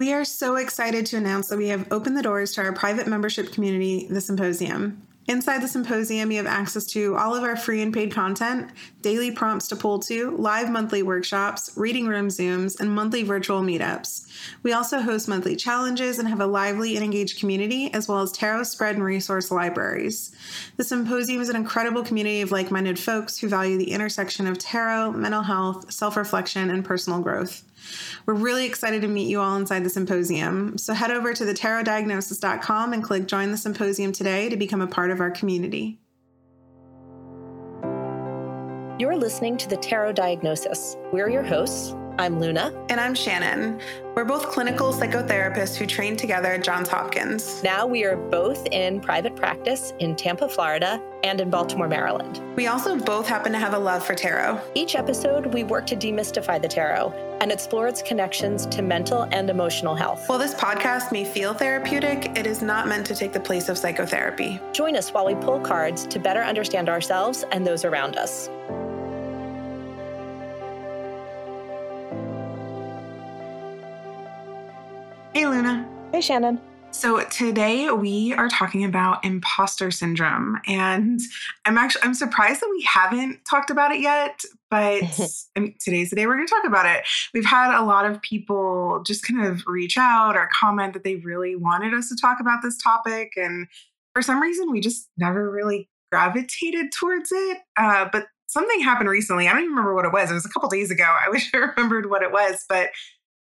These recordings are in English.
We are so excited to announce that we have opened the doors to our private membership community, the Symposium. Inside the Symposium, you have access to all of our free and paid content, daily prompts to pull to, live monthly workshops, reading room Zooms, and monthly virtual meetups. We also host monthly challenges and have a lively and engaged community, as well as tarot spread and resource libraries. The Symposium is an incredible community of like minded folks who value the intersection of tarot, mental health, self reflection, and personal growth. We're really excited to meet you all inside the symposium. So head over to thetarotdiagnosis.com and click Join the Symposium today to become a part of our community. You're listening to the Tarot Diagnosis. We're your hosts. I'm Luna. And I'm Shannon. We're both clinical psychotherapists who trained together at Johns Hopkins. Now we are both in private practice in Tampa, Florida, and in Baltimore, Maryland. We also both happen to have a love for tarot. Each episode, we work to demystify the tarot and explore its connections to mental and emotional health. While this podcast may feel therapeutic, it is not meant to take the place of psychotherapy. Join us while we pull cards to better understand ourselves and those around us. Hey, Luna. Hey, Shannon. So today we are talking about imposter syndrome and I'm actually I'm surprised that we haven't talked about it yet, but I mean today's the day we're going to talk about it. We've had a lot of people just kind of reach out or comment that they really wanted us to talk about this topic and for some reason we just never really gravitated towards it. Uh, but something happened recently. I don't even remember what it was. It was a couple days ago. I wish I remembered what it was, but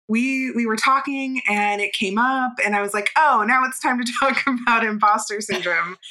we we were talking and it came up and i was like oh now it's time to talk about imposter syndrome.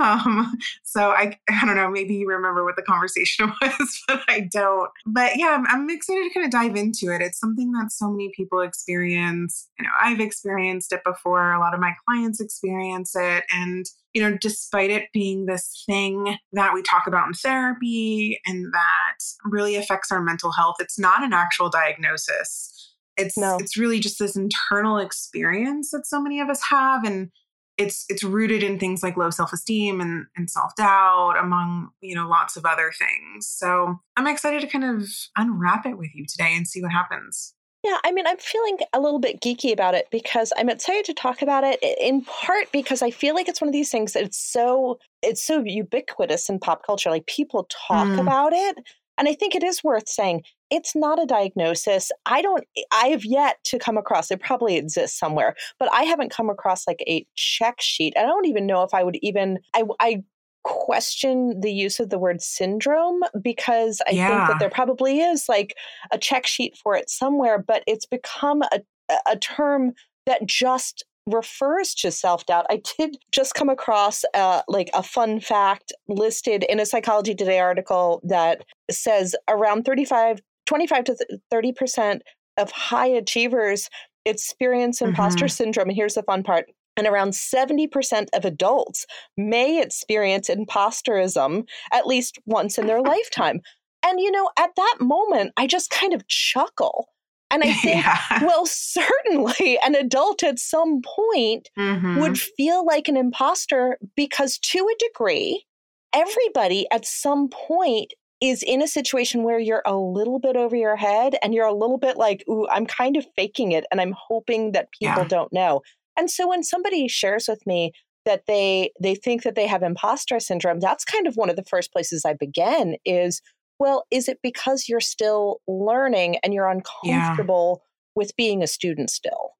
Um, so I, I don't know maybe you remember what the conversation was but i don't. But yeah I'm, I'm excited to kind of dive into it. It's something that so many people experience. You know i've experienced it before. A lot of my clients experience it. And you know, despite it being this thing that we talk about in therapy and that really affects our mental health, it's not an actual diagnosis it's no. it's really just this internal experience that so many of us have and it's it's rooted in things like low self-esteem and, and self-doubt among you know lots of other things so i'm excited to kind of unwrap it with you today and see what happens yeah, I mean, I'm feeling a little bit geeky about it because I'm excited to talk about it in part because I feel like it's one of these things that it's so it's so ubiquitous in pop culture. Like people talk mm. about it. And I think it is worth saying it's not a diagnosis. I don't, I have yet to come across, it probably exists somewhere, but I haven't come across like a check sheet. I don't even know if I would even, I, I question the use of the word syndrome because I yeah. think that there probably is like a check sheet for it somewhere, but it's become a, a term that just refers to self-doubt i did just come across uh, like a fun fact listed in a psychology today article that says around 35 25 to 30% of high achievers experience imposter mm-hmm. syndrome. And here's the fun part. And around 70% of adults may experience imposterism at least once in their lifetime. And, you know, at that moment, I just kind of chuckle. And I think, yeah. well, certainly an adult at some point mm-hmm. would feel like an imposter because, to a degree, everybody at some point is in a situation where you're a little bit over your head and you're a little bit like, ooh, I'm kind of faking it and I'm hoping that people yeah. don't know. And so when somebody shares with me that they they think that they have imposter syndrome, that's kind of one of the first places I begin is, well, is it because you're still learning and you're uncomfortable yeah. with being a student still?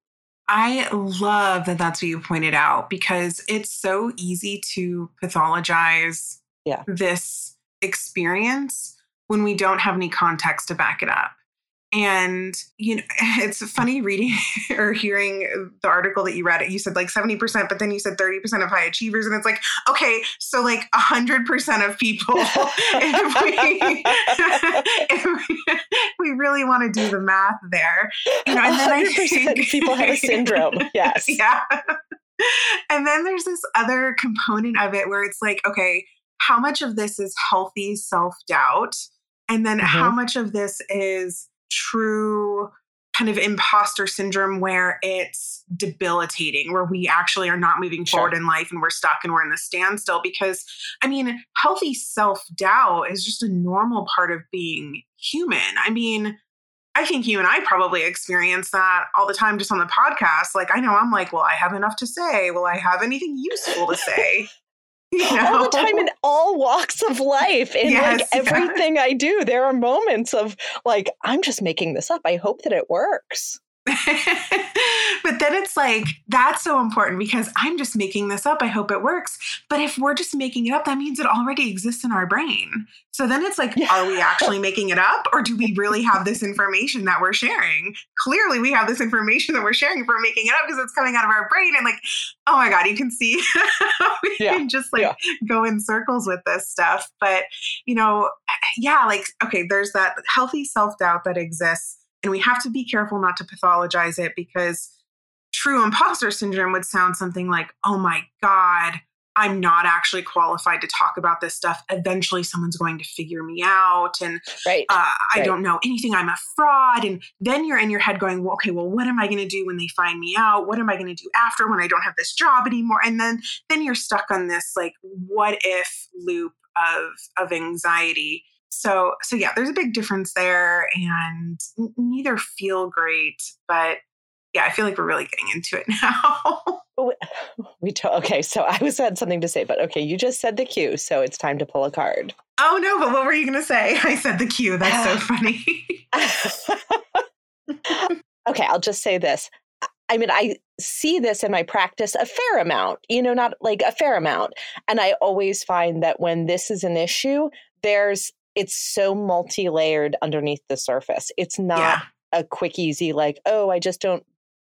I love that that's what you pointed out because it's so easy to pathologize yeah. this experience when we don't have any context to back it up. And, you know, it's funny reading or hearing the article that you read. It. You said like 70%, but then you said 30% of high achievers. And it's like, okay, so like 100% of people, if, we, if we, we, really want to do the math there, you know, and then I think people have a syndrome. Yes. Yeah. And then there's this other component of it where it's like, okay, how much of this is healthy self doubt? And then mm-hmm. how much of this is true kind of imposter syndrome where it's debilitating, where we actually are not moving sure. forward in life and we're stuck and we're in the standstill. Because, I mean, healthy self doubt is just a normal part of being human. I mean, I think you and I probably experience that all the time just on the podcast. Like, I know I'm like, well, I have enough to say. Will I have anything useful to say? You know? All the time in all walks of life. In yes, like everything I do, there are moments of like, I'm just making this up. I hope that it works. but then it's like, that's so important because I'm just making this up. I hope it works. But if we're just making it up, that means it already exists in our brain. So then it's like, yeah. are we actually making it up or do we really have this information that we're sharing? Clearly, we have this information that we're sharing if we're making it up because it's coming out of our brain. And like, oh my God, you can see we yeah. can just like yeah. go in circles with this stuff. But, you know, yeah, like, okay, there's that healthy self doubt that exists and we have to be careful not to pathologize it because true imposter syndrome would sound something like, oh my God, I'm not actually qualified to talk about this stuff. Eventually, someone's going to figure me out. And right. uh, I right. don't know anything. I'm a fraud. And then you're in your head going, well, okay, well, what am I going to do when they find me out? What am I going to do after when I don't have this job anymore? And then, then you're stuck on this like, what if loop of, of anxiety so so yeah there's a big difference there and neither feel great but yeah i feel like we're really getting into it now. We to, okay so i was had something to say but okay you just said the cue so it's time to pull a card. Oh no but what were you going to say? I said the cue that's so funny. Okay i'll just say this. I mean, I see this in my practice a fair amount, you know, not like a fair amount. And I always find that when this is an issue, there's it's so multi-layered underneath the surface. It's not yeah. a quick easy like, "Oh, I just don't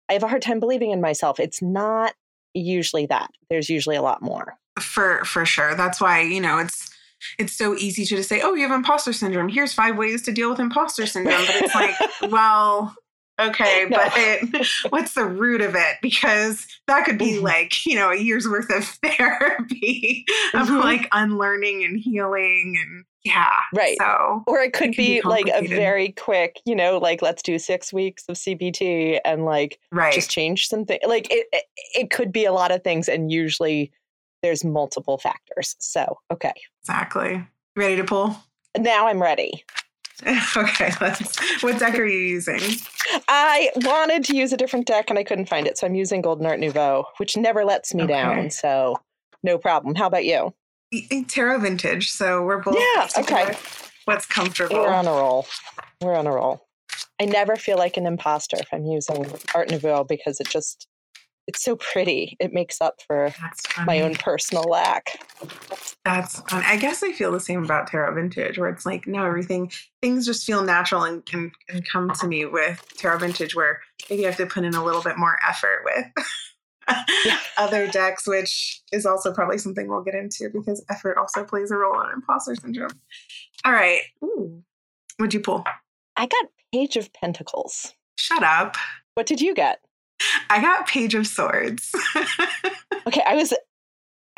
I have a hard time believing in myself." It's not usually that. There's usually a lot more. For for sure. That's why, you know, it's it's so easy to just say, "Oh, you have imposter syndrome. Here's five ways to deal with imposter syndrome." But it's like, well, Okay, no. but what's the root of it? Because that could be mm-hmm. like, you know, a year's worth of therapy of mm-hmm. like unlearning and healing and yeah. Right. So, or it could it be, be like a very quick, you know, like let's do six weeks of CBT and like right. just change something. Like it, it, it could be a lot of things. And usually there's multiple factors. So, okay. Exactly. Ready to pull? Now I'm ready. okay, let's. What deck are you using? I wanted to use a different deck and I couldn't find it, so I'm using Golden Art Nouveau, which never lets me okay. down. So no problem. How about you? Tarot Vintage. So we're both. Yeah. Okay. What's comfortable? We're on a roll. We're on a roll. I never feel like an imposter if I'm using Art Nouveau because it just it's so pretty. It makes up for my own personal lack. That's fun. I guess I feel the same about Tarot Vintage, where it's like, no, everything, things just feel natural and can, come to me with Tarot Vintage, where maybe I have to put in a little bit more effort with other decks, which is also probably something we'll get into because effort also plays a role in imposter syndrome. All right. Ooh. What'd you pull? I got Page of Pentacles. Shut up. What did you get? I got Page of Swords. okay, I was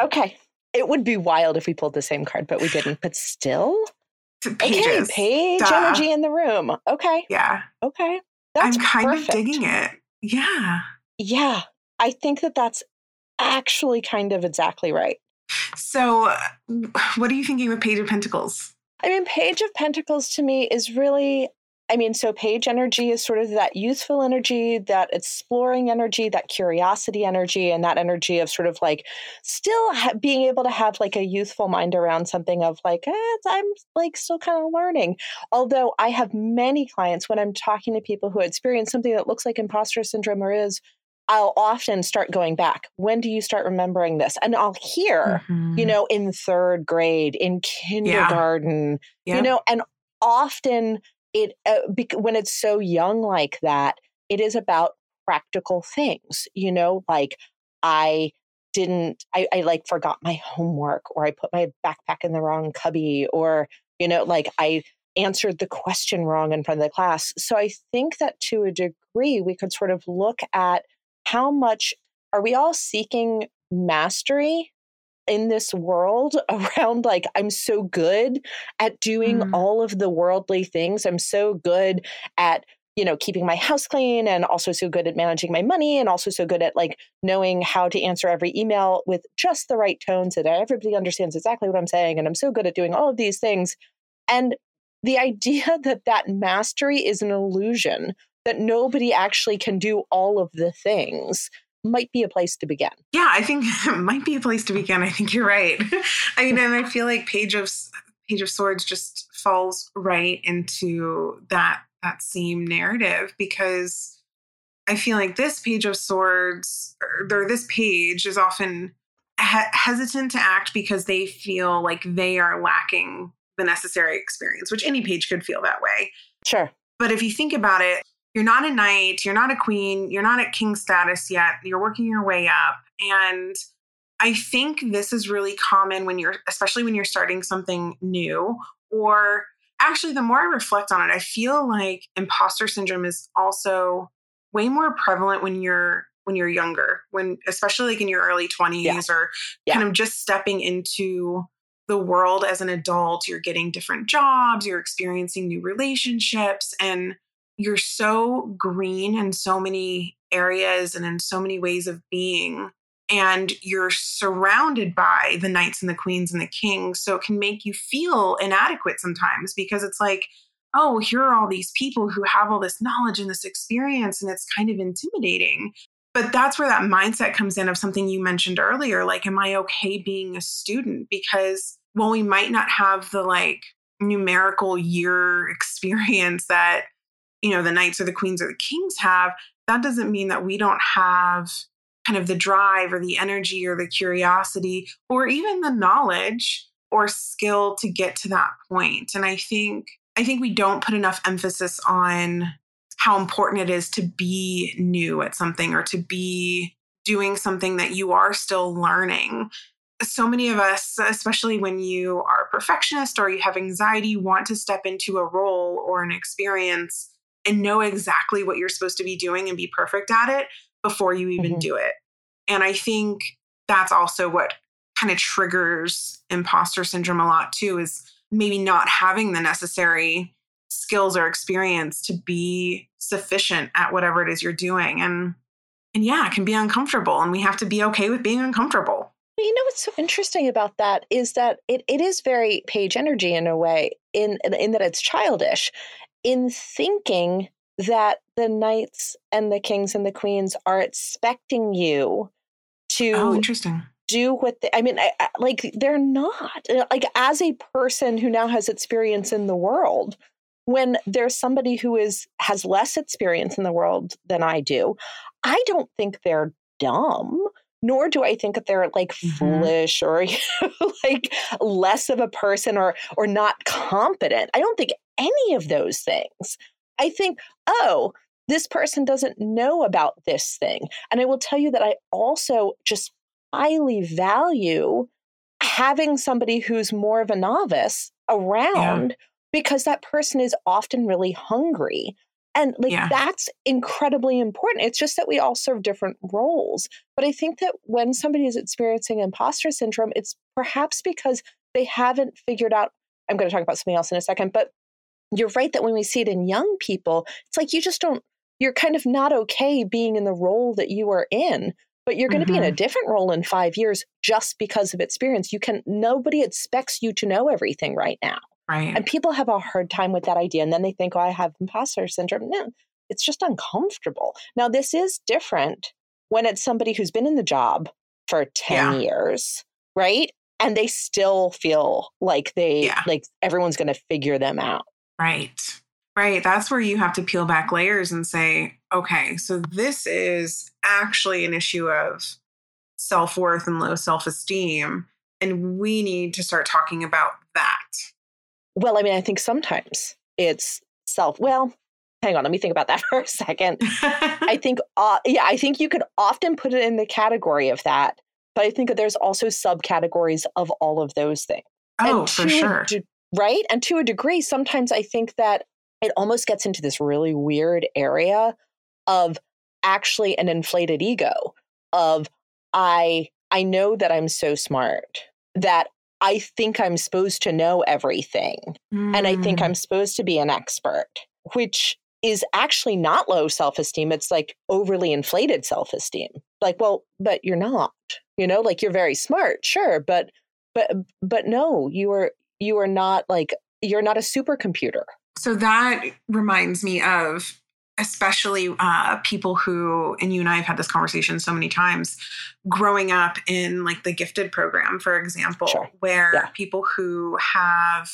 okay. It would be wild if we pulled the same card, but we didn't. But still, pages. okay, page Duh. energy in the room. Okay, yeah, okay. That's I'm kind perfect. of digging it. Yeah, yeah. I think that that's actually kind of exactly right. So, what are you thinking with Page of Pentacles? I mean, Page of Pentacles to me is really I mean, so page energy is sort of that youthful energy, that exploring energy, that curiosity energy, and that energy of sort of like still ha- being able to have like a youthful mind around something of like, eh, I'm like still kind of learning. Although I have many clients when I'm talking to people who experience something that looks like imposter syndrome or is, I'll often start going back. When do you start remembering this? And I'll hear, mm-hmm. you know, in third grade, in kindergarten, yeah. Yeah. you know, and often it uh, when it's so young like that it is about practical things you know like i didn't I, I like forgot my homework or i put my backpack in the wrong cubby or you know like i answered the question wrong in front of the class so i think that to a degree we could sort of look at how much are we all seeking mastery in this world around like I'm so good at doing mm. all of the worldly things. I'm so good at you know keeping my house clean and also so good at managing my money and also so good at like knowing how to answer every email with just the right tone so that everybody understands exactly what I'm saying and I'm so good at doing all of these things and the idea that that mastery is an illusion, that nobody actually can do all of the things, might be a place to begin. Yeah, I think it might be a place to begin. I think you're right. I mean, and I feel like Page of Page of Swords just falls right into that that same narrative because I feel like this Page of Swords or, or this page is often he- hesitant to act because they feel like they are lacking the necessary experience, which any page could feel that way. Sure. But if you think about it, you're not a knight, you're not a queen, you're not at king status yet, you're working your way up. And I think this is really common when you're, especially when you're starting something new, or actually, the more I reflect on it, I feel like imposter syndrome is also way more prevalent when you're when you're younger when especially like in your early 20s yeah. or yeah. kind of just stepping into the world as an adult you're getting different jobs you're experiencing new relationships and you're so green in so many areas and in so many ways of being and you're surrounded by the knights and the queens and the kings so it can make you feel inadequate sometimes because it's like oh here are all these people who have all this knowledge and this experience and it's kind of intimidating. But that's where that mindset comes in of something you mentioned earlier like am i okay being a student? Because while we might not have the like numerical year experience that you know the knights or the queens or the kings have that doesn't mean that we don't have kind of the drive or the energy or the curiosity or even the knowledge or skill to get to that point. And i think i think we don't put enough emphasis on how important it is to be new at something or to be doing something that you are still learning. So many of us, especially when you are a perfectionist or you have anxiety, want to step into a role or an experience and know exactly what you're supposed to be doing and be perfect at it before you even mm-hmm. do it. And I think that's also what kind of triggers imposter syndrome a lot too is maybe not having the necessary skills or experience to be sufficient at whatever it is you're doing and and yeah it can be uncomfortable and we have to be okay with being uncomfortable you know what's so interesting about that is that it, it is very page energy in a way in, in in that it's childish in thinking that the knights and the kings and the queens are expecting you to oh interesting do what they, I mean I, I, like they're not uh, like as a person who now has experience in the world when there's somebody who is has less experience in the world than I do I don't think they're dumb nor do I think that they're like mm-hmm. foolish or like less of a person or or not competent. I don't think any of those things. I think, oh, this person doesn't know about this thing. And I will tell you that I also just highly value having somebody who's more of a novice around yeah. because that person is often really hungry and like yeah. that's incredibly important. It's just that we all serve different roles. But I think that when somebody is experiencing imposter syndrome, it's perhaps because they haven't figured out. I'm going to talk about something else in a second, but you're right that when we see it in young people, it's like you just don't, you're kind of not okay being in the role that you are in but you're going mm-hmm. to be in a mm-hmm. different role in five years just because of experience. You can, nobody expects you to know everything right now. Right. And people have a hard time with that idea. And then they think, oh, I have imposter syndrome. No, it's just uncomfortable. Now, this is different when it's somebody who's been in the job for 10 yeah. years, right? And they still feel like they, yeah. like everyone's going to figure them out. Right. Right. That's where you have to peel back layers and say, okay, so this is actually an issue of self worth and low self esteem. And we need to start talking about that well, I mean, I think sometimes it's self. Well, hang on, let me think about that for a second. I think, uh, yeah, I think you could often put it in the category of that, but I think that there's also subcategories of all of those things. Oh, for sure. Right. And to a degree, sometimes I think that it almost gets into this really weird area of actually an inflated ego of I I know that I'm so smart that I think I'm supposed to know everything mm. and I think I'm mm. supposed to be an expert, which is actually not low self esteem. It's like overly inflated self esteem. Like, well, but you're not, you know, like you're very smart, sure, but, but, but no, you are, you are not like you're not a supercomputer. So that reminds me of especially uh, people who, and you and I have had this conversation so many times, growing up in like the gifted program, for example, sure. where yeah. people who have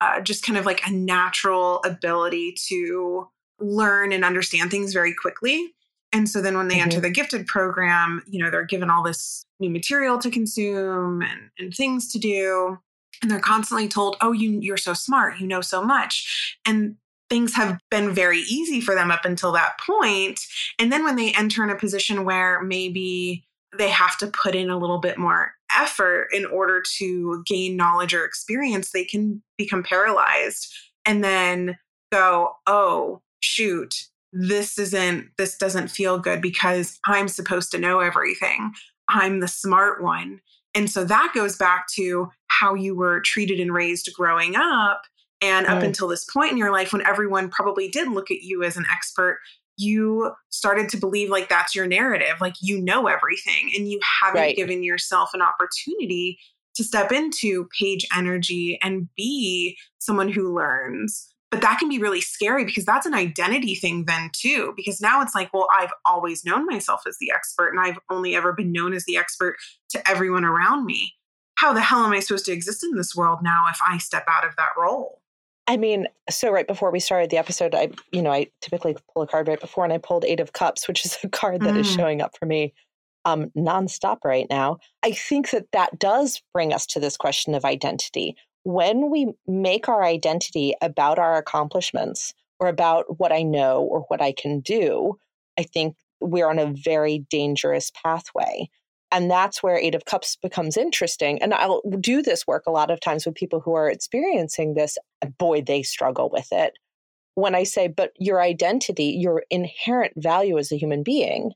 uh, just kind of like a natural ability to learn and understand things very quickly. And so then when they mm-hmm. enter the gifted program, you know, they're given all this new material to consume and, and things to do. And they're constantly told, oh, you, you're so smart, you know so much. And things have been very easy for them up until that point. And then when they enter in a position where maybe they have to put in a little bit more effort in order to gain knowledge or experience, they can become paralyzed and then go, oh, shoot, this isn't, this doesn't feel good because I'm supposed to know everything. I'm the smart one. And so that goes back to how you were treated and raised growing up. And up until this point in your life, when everyone probably did look at you as an expert, you started to believe like that's your narrative, like you know everything, and you haven't right. given yourself an opportunity to step into page energy and be someone who learns. But that can be really scary because that's an identity thing, then, too. Because now it's like, well, I've always known myself as the expert, and I've only ever been known as the expert to everyone around me. How the hell am I supposed to exist in this world now if I step out of that role? I mean, so right before we started the episode, I, you know, I typically pull a card right before, and I pulled Eight of Cups, which is a card that mm. is showing up for me um, nonstop right now. I think that that does bring us to this question of identity. When we make our identity about our accomplishments or about what I know or what I can do, I think we're on a very dangerous pathway. And that's where Eight of Cups becomes interesting. And I'll do this work a lot of times with people who are experiencing this. Boy, they struggle with it. When I say, but your identity, your inherent value as a human being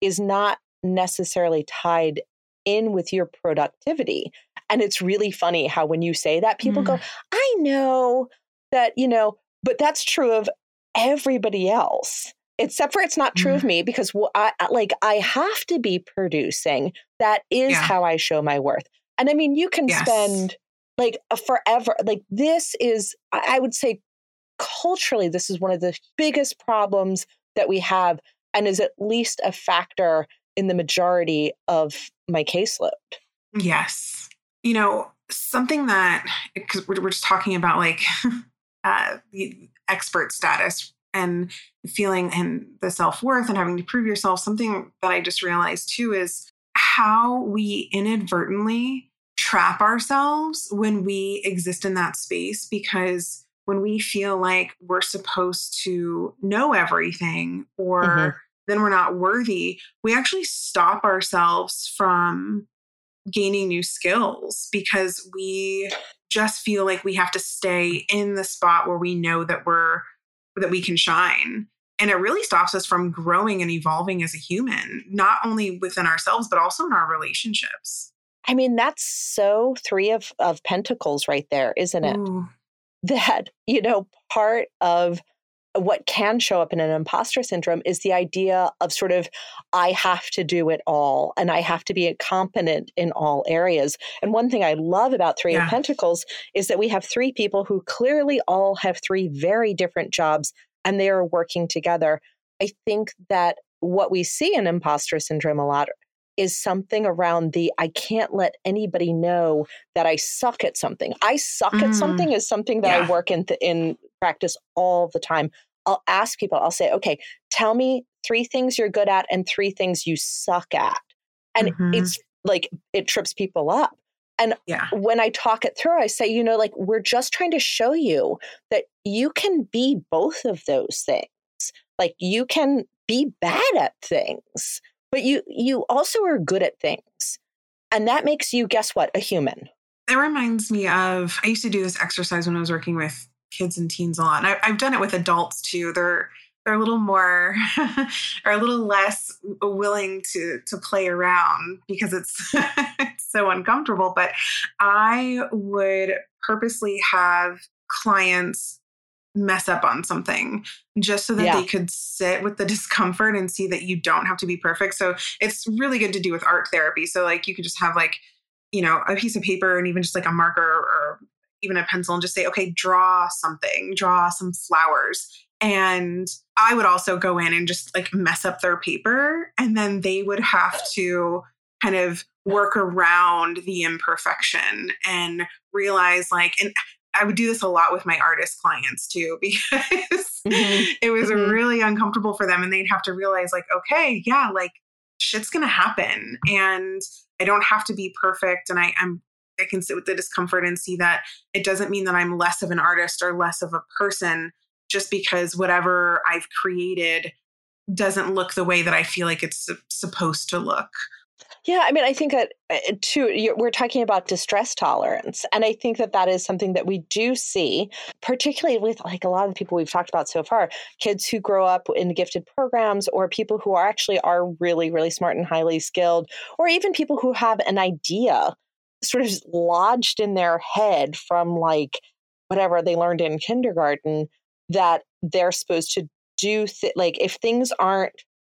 is not necessarily tied in with your productivity. And it's really funny how when you say that, people mm. go, I know that, you know, but that's true of everybody else except for it's not true mm. of me because I, like I have to be producing. That is yeah. how I show my worth. And I mean, you can yes. spend like forever. Like this is, I would say, culturally, this is one of the biggest problems that we have, and is at least a factor in the majority of my caseload. Yes, you know something that because we're, we're just talking about like uh, the expert status and feeling and the self-worth and having to prove yourself something that i just realized too is how we inadvertently trap ourselves when we exist in that space because when we feel like we're supposed to know everything or mm-hmm. then we're not worthy we actually stop ourselves from gaining new skills because we just feel like we have to stay in the spot where we know that we're that we can shine. And it really stops us from growing and evolving as a human not only within ourselves but also in our relationships. I mean that's so three of of pentacles right there isn't it? Ooh. that you know part of what can show up in an imposter syndrome is the idea of sort of i have to do it all and i have to be competent in all areas and one thing i love about three yeah. of pentacles is that we have three people who clearly all have three very different jobs and they are working together i think that what we see in imposter syndrome a lot is something around the I can't let anybody know that I suck at something. I suck mm. at something is something that yeah. I work in th- in practice all the time. I'll ask people, I'll say, okay, tell me three things you're good at and three things you suck at. And mm-hmm. it's like it trips people up. And yeah. when I talk it through, I say, you know, like we're just trying to show you that you can be both of those things. Like you can be bad at things but you you also are good at things and that makes you guess what a human it reminds me of i used to do this exercise when i was working with kids and teens a lot and I, have done it with adults too they're they're a little more are a little less willing to to play around because it's, it's so uncomfortable but i would purposely have clients mess up on something just so that yeah. they could sit with the discomfort and see that you don't have to be perfect. So it's really good to do with art therapy. So like you could just have like, you know, a piece of paper and even just like a marker or even a pencil and just say, okay, draw something, draw some flowers. And I would also go in and just like mess up their paper. And then they would have to kind of work around the imperfection and realize like, and I would do this a lot with my artist clients too, because mm-hmm. it was mm-hmm. really uncomfortable for them. And they'd have to realize, like, okay, yeah, like shit's gonna happen. And I don't have to be perfect. And I, I'm I can sit with the discomfort and see that it doesn't mean that I'm less of an artist or less of a person just because whatever I've created doesn't look the way that I feel like it's supposed to look. Yeah, I mean, I think that uh, too, we're talking about distress tolerance. And I think that that is something that we do see, particularly with like a lot of the people we've talked about so far kids who grow up in gifted programs, or people who are actually are really, really smart and highly skilled, or even people who have an idea sort of lodged in their head from like whatever they learned in kindergarten that they're supposed to do th- like if things aren't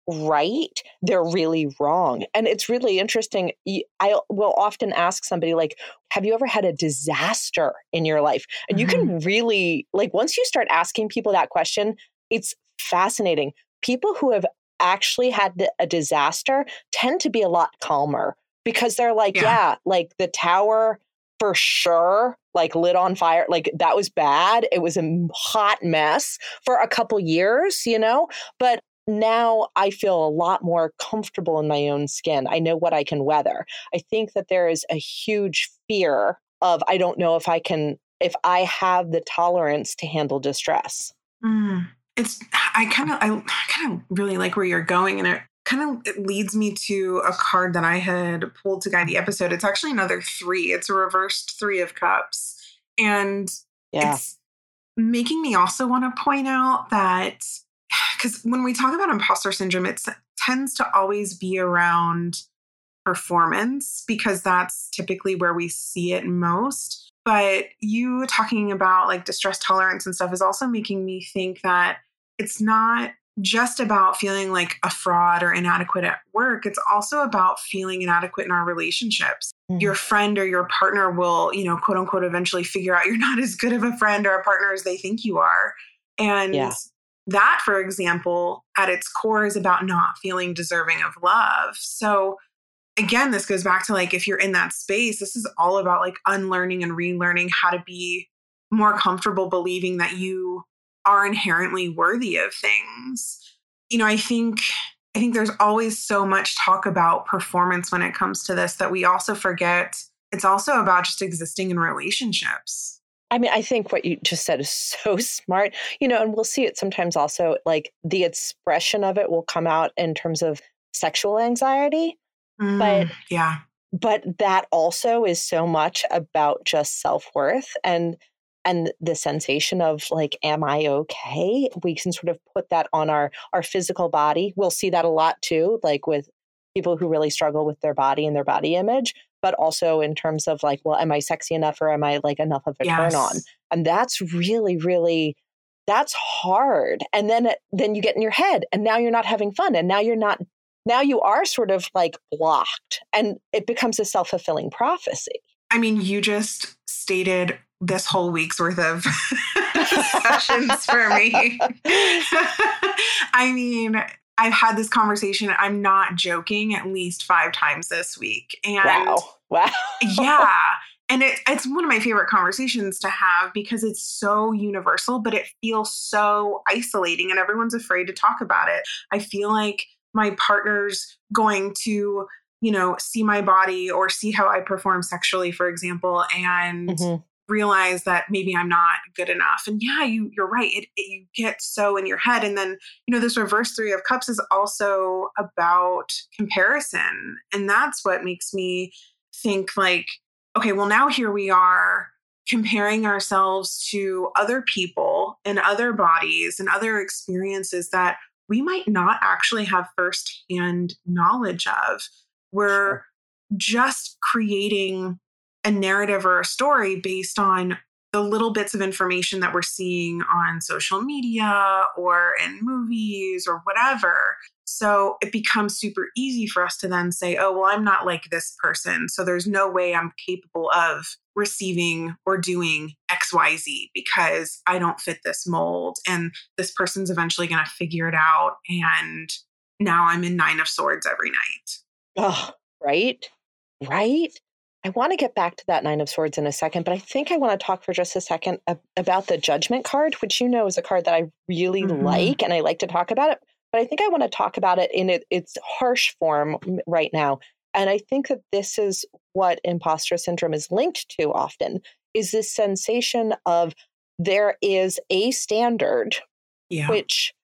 right, they're really wrong. And it's really interesting. I will often ask somebody, like, have you ever had a disaster in your life? And mm-hmm. you can mm-hmm. really, like, once you start asking people that question, it's fascinating. People who have actually had a disaster tend to be a lot calmer because they're like, yeah, yeah like the tower for sure like lit on fire like that was bad it was a hot mess for a couple years you know but now I feel a lot more comfortable in my own skin. I know what I can weather. I think that there is a huge fear of I don't know if I can if I have the tolerance to handle distress. Mm. It's I kind of I kind of really like where you're going and kind of it leads me to a card that I had pulled to guide the episode. It's actually another 3. It's a reversed 3 of cups. And yeah. it's making me also want to point out that because when we talk about imposter syndrome, it tends to always be around performance because that's typically where we see it most. But you talking about like distress tolerance and stuff is also making me think that it's not just about feeling like a fraud or inadequate at work. It's also about feeling inadequate in our relationships. Mm-hmm. Your friend or your partner will, you know, quote unquote, eventually figure out you're not as good of a friend or a partner as they think you are. And yeah that, for example, at its core is about not feeling deserving of love. So, again, this goes back to like if you're in that space, this is all about like unlearning and relearning how to be more comfortable believing that you are inherently worthy of things. You know, I think I think there's always so much talk about performance when it comes to this that we also forget it's also about just existing in relationships. I mean, I think what you just said is so smart, you know, and we'll see it sometimes also like the expression of it will come out in terms of sexual anxiety. Mm, but yeah, but that also is so much about just self-worth and and the sensation of like am i okay we can sort of put that on our our physical body we'll see that a lot too like with people who really struggle with their body and their body image but also in terms of like, well, am I sexy enough or am I like enough of a yes. turn on? And that's really, really that's hard. And then then you get in your head and now you're not having fun and now you're not now you are sort of like blocked and it becomes a self-fulfilling prophecy. I mean, you just stated this whole week's worth of sessions for me. I mean, I've had this conversation, I'm not joking, at least five times this week. And wow. Wow. yeah. And it, it's one of my favorite conversations to have because it's so universal, but it feels so isolating and everyone's afraid to talk about it. I feel like my partner's going to, you know, see my body or see how I perform sexually, for example, and mm-hmm realize that maybe I'm not good enough. And yeah, you you're right. It, it, you get so in your head, and then you know this reverse three of cups is also about comparison, and that's what makes me think like, okay, well now here we are comparing ourselves to other people and other bodies and other experiences that we might not actually have firsthand knowledge of. We're sure. just creating a narrative or a story based on the little bits of information that we're seeing on social media or in movies or whatever. so it becomes super easy for us to then say, oh, well, I'm not like this person. So there's no way I'm capable of receiving or doing XYZ because I don't fit this mold. And this person's eventually going to figure it out. And now I'm in Nine of Swords every night. Oh, right. Right. I want to get back to that Nine of Swords in a second, but I think I want to talk for just a second about the Judgment card, which you know is a card that I really mm-hmm. like and I like to talk about it. But I think I want to talk about it in its harsh form right now. And I think that this is what imposter syndrome is linked to often is this sensation of there is a standard yeah. which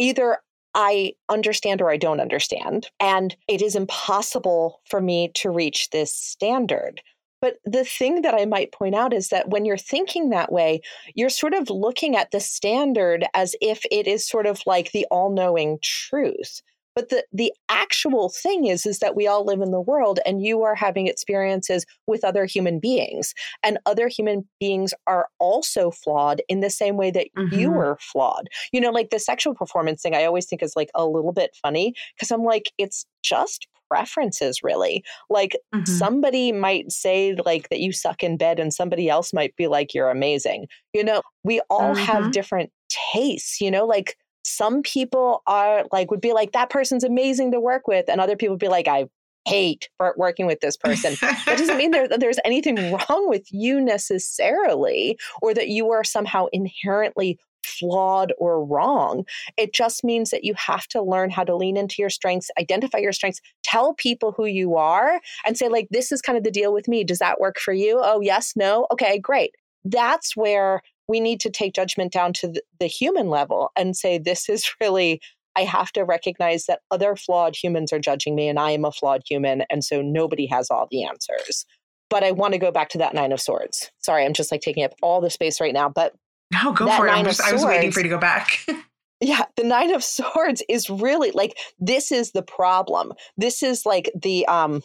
either I understand or I don't understand. And it is impossible for me to reach this standard. But the thing that I might point out is that when you're thinking that way, you're sort of looking at the standard as if it is sort of like the all knowing truth. But the, the actual thing is, is that we all live in the world and you are having experiences with other human beings. And other human beings are also flawed in the same way that mm-hmm. you were flawed. You know, like the sexual performance thing, I always think is like a little bit funny because I'm like, it's just preferences really like mm-hmm. somebody might say like that you suck in bed and somebody else might be like you're amazing you know we all mm-hmm. have different tastes you know like some people are like would be like that person's amazing to work with and other people would be like i hate working with this person that doesn't mean there, there's anything wrong with you necessarily or that you are somehow inherently flawed or wrong. It just means that you have to learn how to lean into your strengths, identify your strengths, tell people who you are, and say, like, this is kind of the deal with me. Does that work for you? Oh, yes, no. Okay, great. That's where we need to take judgment down to the, the human level and say, this is really I have to recognize that other flawed humans are judging me and I am a flawed human. And so nobody has all the answers. But I want to go back to that Nine of Swords. Sorry, I'm just like taking up all the space right now. But no, go for it. Just, I was waiting for you to go back. yeah, the Nine of Swords is really like this is the problem. This is like the um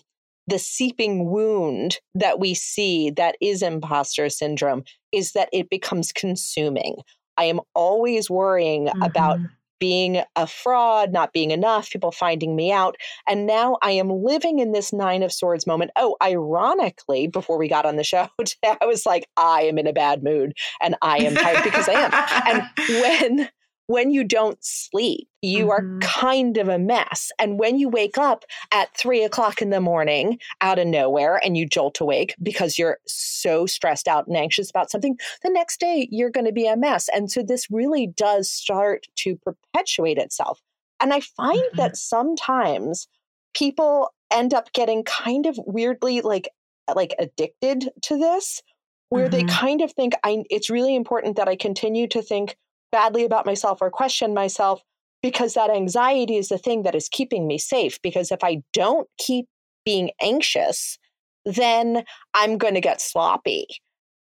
the seeping wound that we see that is imposter syndrome is that it becomes consuming. I am always worrying mm-hmm. about being a fraud, not being enough, people finding me out. And now I am living in this Nine of Swords moment. Oh, ironically, before we got on the show today, I was like, I am in a bad mood and I am tired because I am. And when when you don't sleep, you mm-hmm. are kind of a mess. And when you wake up at three o'clock in the morning out of nowhere and you jolt awake because you're so stressed out and anxious about something, the next day you're going to be a mess. And so this really does start to perpetuate itself. And I find mm-hmm. that sometimes people end up getting kind of weirdly like like addicted to this where mm-hmm. they kind of think I it's really important that I continue to think badly about myself or question myself because that anxiety is the thing that is keeping me safe. Because if I don't keep being anxious, then I'm going to get sloppy.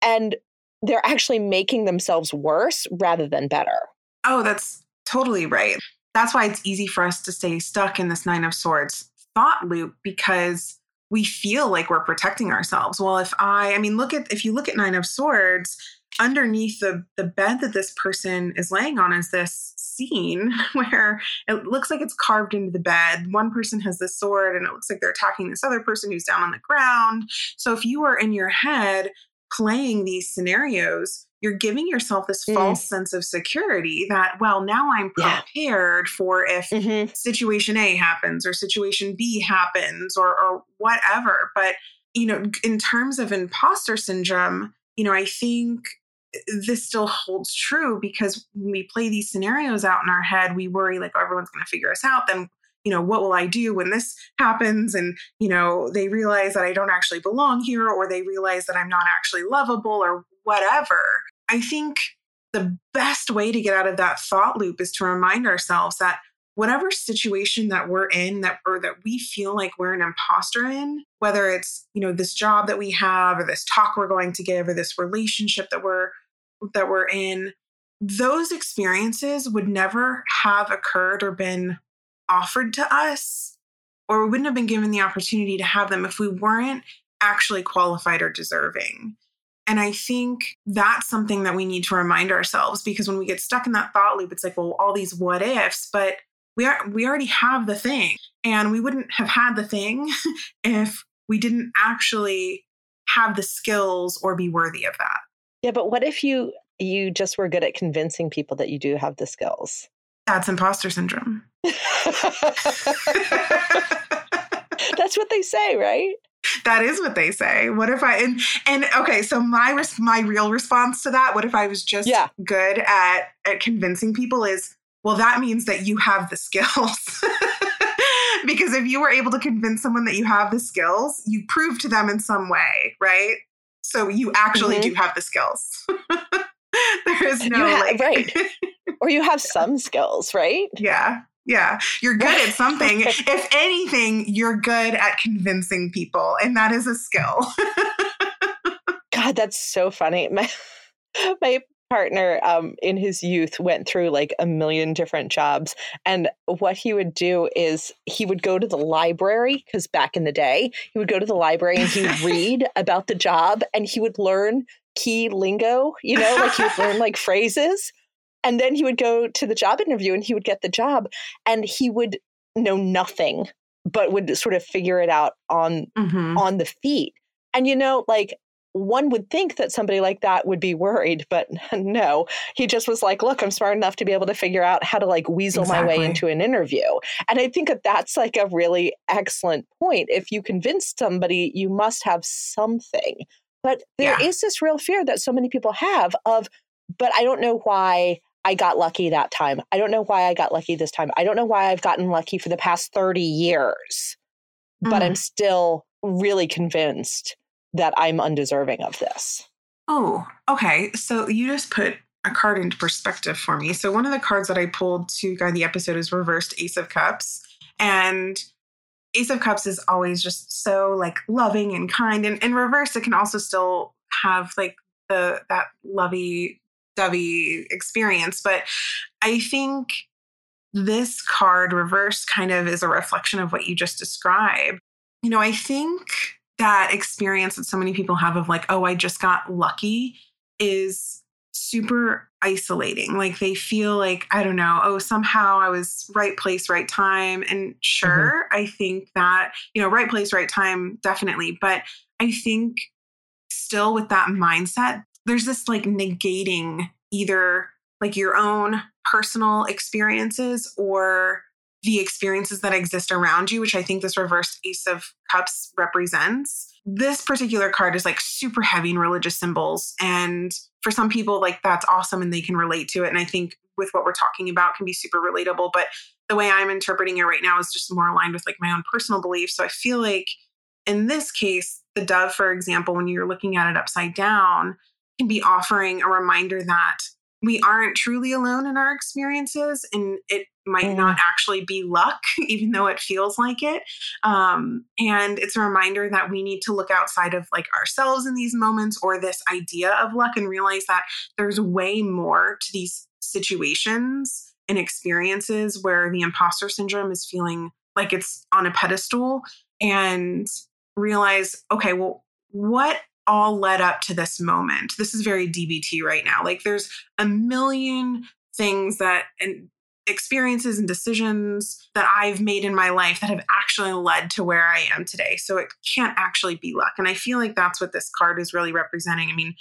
And they're actually making themselves worse rather than better. Oh, that's totally right. That's why it's easy for us to stay stuck in this Nine of Swords thought loop because we feel like we're protecting ourselves. Well, if I, I mean, look at, if you look at Nine of Swords, underneath the the bed that this person is laying on is this scene where it looks like it's carved into the bed. One person has this sword and it looks like they're attacking this other person who's down on the ground. So if you are in your head playing these scenarios, you're giving yourself this mm. false sense of security that, well, now I'm prepared yeah. for if mm-hmm. situation A happens or situation B happens or, or whatever. But, you know, in terms of imposter syndrome, you know, I think this still holds true because when we play these scenarios out in our head, we worry like, oh, everyone's going to figure us out. Then, you know, what will I do when this happens? And, you know, they realize that I don't actually belong here, or they realize that I'm not actually lovable, or whatever. I think the best way to get out of that thought loop is to remind ourselves that whatever situation that we're in that or that we feel like we're an imposter in whether it's you know this job that we have or this talk we're going to give or this relationship that we're that we're in those experiences would never have occurred or been offered to us or we wouldn't have been given the opportunity to have them if we weren't actually qualified or deserving and I think that's something that we need to remind ourselves because when we get stuck in that thought loop, it's like, well, all these what ifs, but we are we already have the thing and we wouldn't have had the thing if we didn't actually have the skills or be worthy of that. Yeah, but what if you you just were good at convincing people that you do have the skills? That's imposter syndrome. That's what they say, right? That is what they say. What if I and and okay, so my res- my real response to that, what if I was just yeah. good at at convincing people is, well that means that you have the skills. because if you were able to convince someone that you have the skills, you prove to them in some way, right? So you actually mm-hmm. do have the skills. there is no ha- like, right. or you have some skills, right? Yeah. Yeah, you're good at something. if anything, you're good at convincing people, and that is a skill. God, that's so funny. My my partner um, in his youth went through like a million different jobs. And what he would do is he would go to the library, because back in the day, he would go to the library and he would read about the job and he would learn key lingo, you know, like he would learn like phrases. And then he would go to the job interview and he would get the job and he would know nothing, but would sort of figure it out on mm-hmm. on the feet. And you know, like one would think that somebody like that would be worried, but no, he just was like, look, I'm smart enough to be able to figure out how to like weasel exactly. my way into an interview. And I think that that's like a really excellent point. If you convince somebody, you must have something. But there yeah. is this real fear that so many people have of, but I don't know why I got lucky that time. I don't know why I got lucky this time. I don't know why I've gotten lucky for the past 30 years, mm. but I'm mm. still really convinced that I'm undeserving of this. Oh, okay. So you just put a card into perspective for me. So one of the cards that I pulled to guide the episode is reversed Ace of Cups. And Ace of Cups is always just so like loving and kind. And in reverse, it can also still have like the that lovey dovey experience. But I think this card reverse kind of is a reflection of what you just described. You know, I think that experience that so many people have of like, oh, I just got lucky is super isolating. Like they feel like, I don't know, oh, somehow I was right place, right time. And sure, mm-hmm. I think that, you know, right place, right time, definitely. But I think still with that mindset, there's this like negating either like your own personal experiences or the experiences that exist around you, which I think this reversed Ace of Cups represents. This particular card is like super heavy in religious symbols. And for some people, like that's awesome and they can relate to it. And I think with what we're talking about can be super relatable. But the way I'm interpreting it right now is just more aligned with like my own personal beliefs. So I feel like in this case, the dove, for example, when you're looking at it upside down, can be offering a reminder that we aren't truly alone in our experiences and it might mm. not actually be luck even though it feels like it um, and it's a reminder that we need to look outside of like ourselves in these moments or this idea of luck and realize that there's way more to these situations and experiences where the imposter syndrome is feeling like it's on a pedestal and realize okay well what all led up to this moment. This is very DBT right now. Like there's a million things that and experiences and decisions that I've made in my life that have actually led to where I am today. So it can't actually be luck. And I feel like that's what this card is really representing. I mean,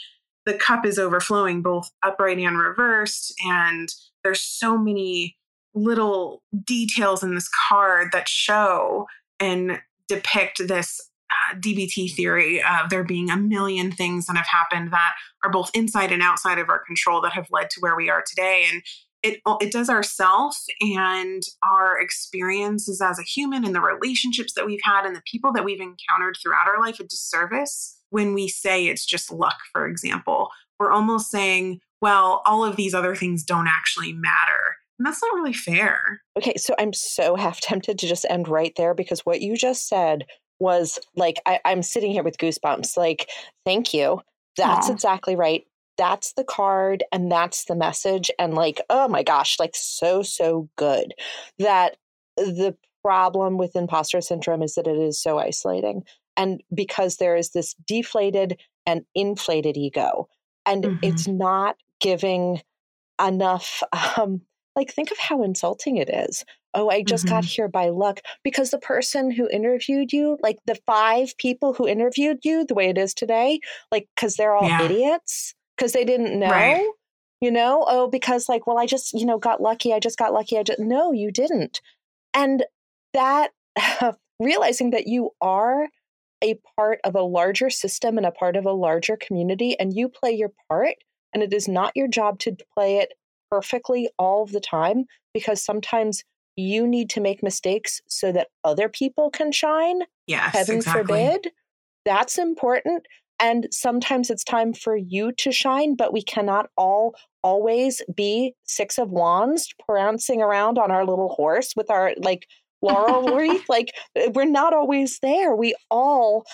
the cup is overflowing both upright and reversed and there's so many little details in this card that show and depict this DBT theory of there being a million things that have happened that are both inside and outside of our control that have led to where we are today. And it, it does ourself and our experiences as a human and the relationships that we've had and the people that we've encountered throughout our life a disservice when we say it's just luck, for example. We're almost saying, well, all of these other things don't actually matter. And that's not really fair. Okay, so I'm so half tempted to just end right there because what you just said was like I, am sitting here with goosebumps. Like, thank you. That's Aww. exactly right. That's the card and that's the message. And like, oh my gosh, like so, so good. That the problem with imposter syndrome is that it is so isolating. And because there is this deflated and inflated ego, and mm-hmm. it's not giving enough um like think of how insulting it is oh, I just mm-hmm. got here by luck. Because the person who interviewed you, like the five people who interviewed you the way it is today, like, because they're all yeah. idiots, because they didn't know. Right. You know, oh, because like, well, I just, you know, got lucky. I just got lucky. I just, no, you didn't. And that, realizing that you are a part of a larger system and a part of a larger community, and you play your part, and it is not your job to play it perfectly all of the time because sometimes you need to make mistakes so that other people can shine. Yes. Heaven exactly. forbid. That's important. And sometimes it's time for you to shine, but we cannot all always be six of wands prancing around on our little horse with our like laurel wreath. Like we're not always there. We all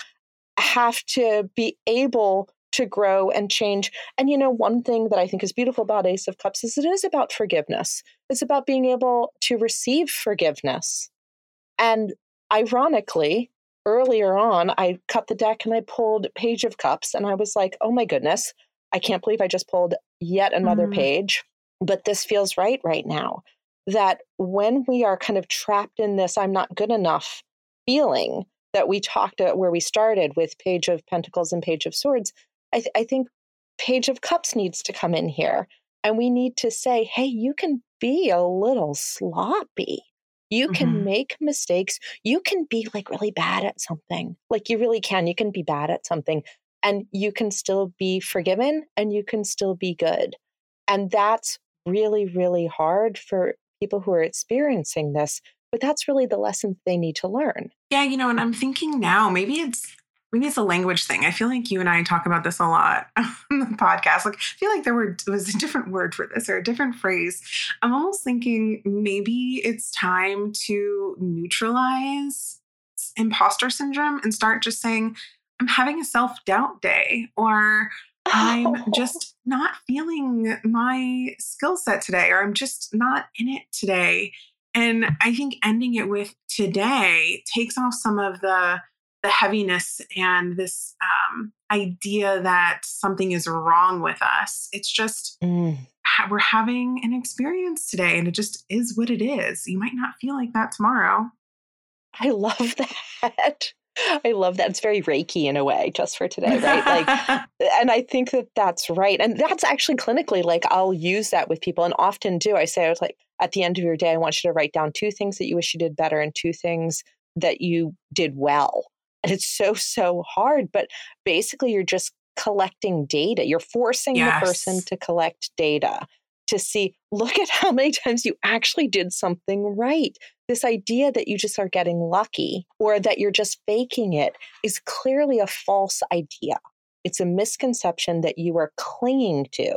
have to be able to grow and change. And you know, one thing that I think is beautiful about Ace of Cups is it is about forgiveness. It's about being able to receive forgiveness. And ironically, earlier on, I cut the deck and I pulled Page of Cups, and I was like, oh my goodness, I can't believe I just pulled yet another mm. page. But this feels right right now. That when we are kind of trapped in this, I'm not good enough feeling that we talked at where we started with Page of Pentacles and Page of Swords, I, th- I think Page of Cups needs to come in here. And we need to say, hey, you can be a little sloppy. You can mm-hmm. make mistakes. You can be like really bad at something. Like you really can. You can be bad at something and you can still be forgiven and you can still be good. And that's really, really hard for people who are experiencing this. But that's really the lesson they need to learn. Yeah, you know, and I'm thinking now, maybe it's maybe it's a language thing. I feel like you and I talk about this a lot on the podcast. Like, I feel like there were, was a different word for this or a different phrase. I'm almost thinking maybe it's time to neutralize imposter syndrome and start just saying, I'm having a self doubt day, or I'm just not feeling my skill set today, or I'm just not in it today. And I think ending it with today takes off some of the the heaviness and this um, idea that something is wrong with us. It's just mm. ha- we're having an experience today, and it just is what it is. You might not feel like that tomorrow. I love that. I love that. It's very Reiki in a way, just for today, right? Like, and I think that that's right. And that's actually clinically, like, I'll use that with people and often do. I say, I was like, at the end of your day, I want you to write down two things that you wish you did better and two things that you did well. And it's so, so hard. But basically, you're just collecting data. You're forcing yes. the person to collect data to see, look at how many times you actually did something right. This idea that you just are getting lucky or that you're just faking it is clearly a false idea. It's a misconception that you are clinging to,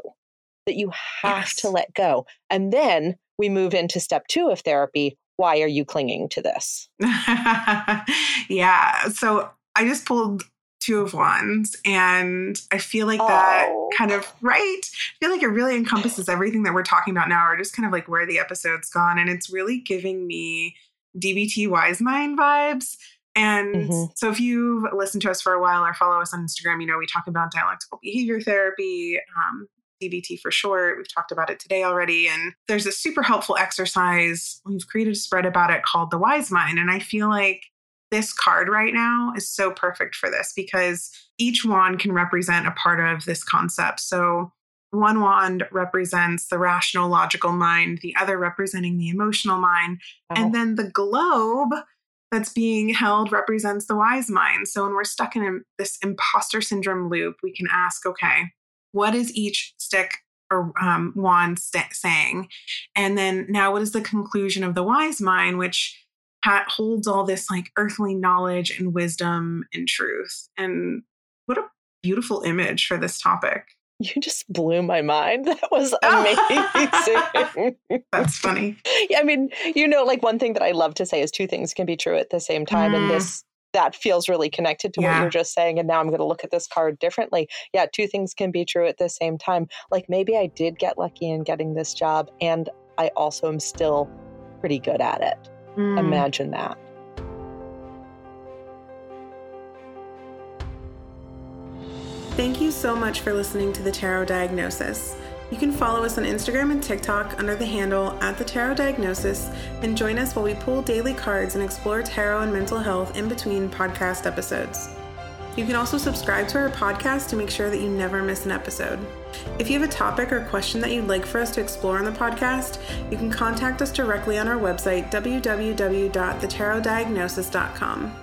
that you have yes. to let go. And then we move into step two of therapy, why are you clinging to this? yeah. So I just pulled two of wands and I feel like that oh. kind of right. I feel like it really encompasses everything that we're talking about now, or just kind of like where the episode's gone. And it's really giving me DBT Wise Mind vibes. And mm-hmm. so if you've listened to us for a while or follow us on Instagram, you know, we talk about dialectical behavior therapy, um, DBT for short. We've talked about it today already. And there's a super helpful exercise. We've created a spread about it called the Wise Mind. And I feel like this card right now is so perfect for this because each wand can represent a part of this concept. So one wand represents the rational, logical mind, the other representing the emotional mind. Oh. And then the globe that's being held represents the wise mind. So when we're stuck in this imposter syndrome loop, we can ask, okay, what is each stick or um, wand st- saying? And then now, what is the conclusion of the wise mind, which ha- holds all this like earthly knowledge and wisdom and truth? And what a beautiful image for this topic. You just blew my mind. That was amazing. That's funny. Yeah, I mean, you know, like one thing that I love to say is two things can be true at the same time. Mm. And this that feels really connected to yeah. what you're just saying. And now I'm going to look at this card differently. Yeah, two things can be true at the same time. Like maybe I did get lucky in getting this job, and I also am still pretty good at it. Mm. Imagine that. Thank you so much for listening to the Tarot Diagnosis. You can follow us on Instagram and TikTok under the handle at the Tarot Diagnosis and join us while we pull daily cards and explore tarot and mental health in between podcast episodes. You can also subscribe to our podcast to make sure that you never miss an episode. If you have a topic or question that you'd like for us to explore on the podcast, you can contact us directly on our website, www.thetarotdiagnosis.com.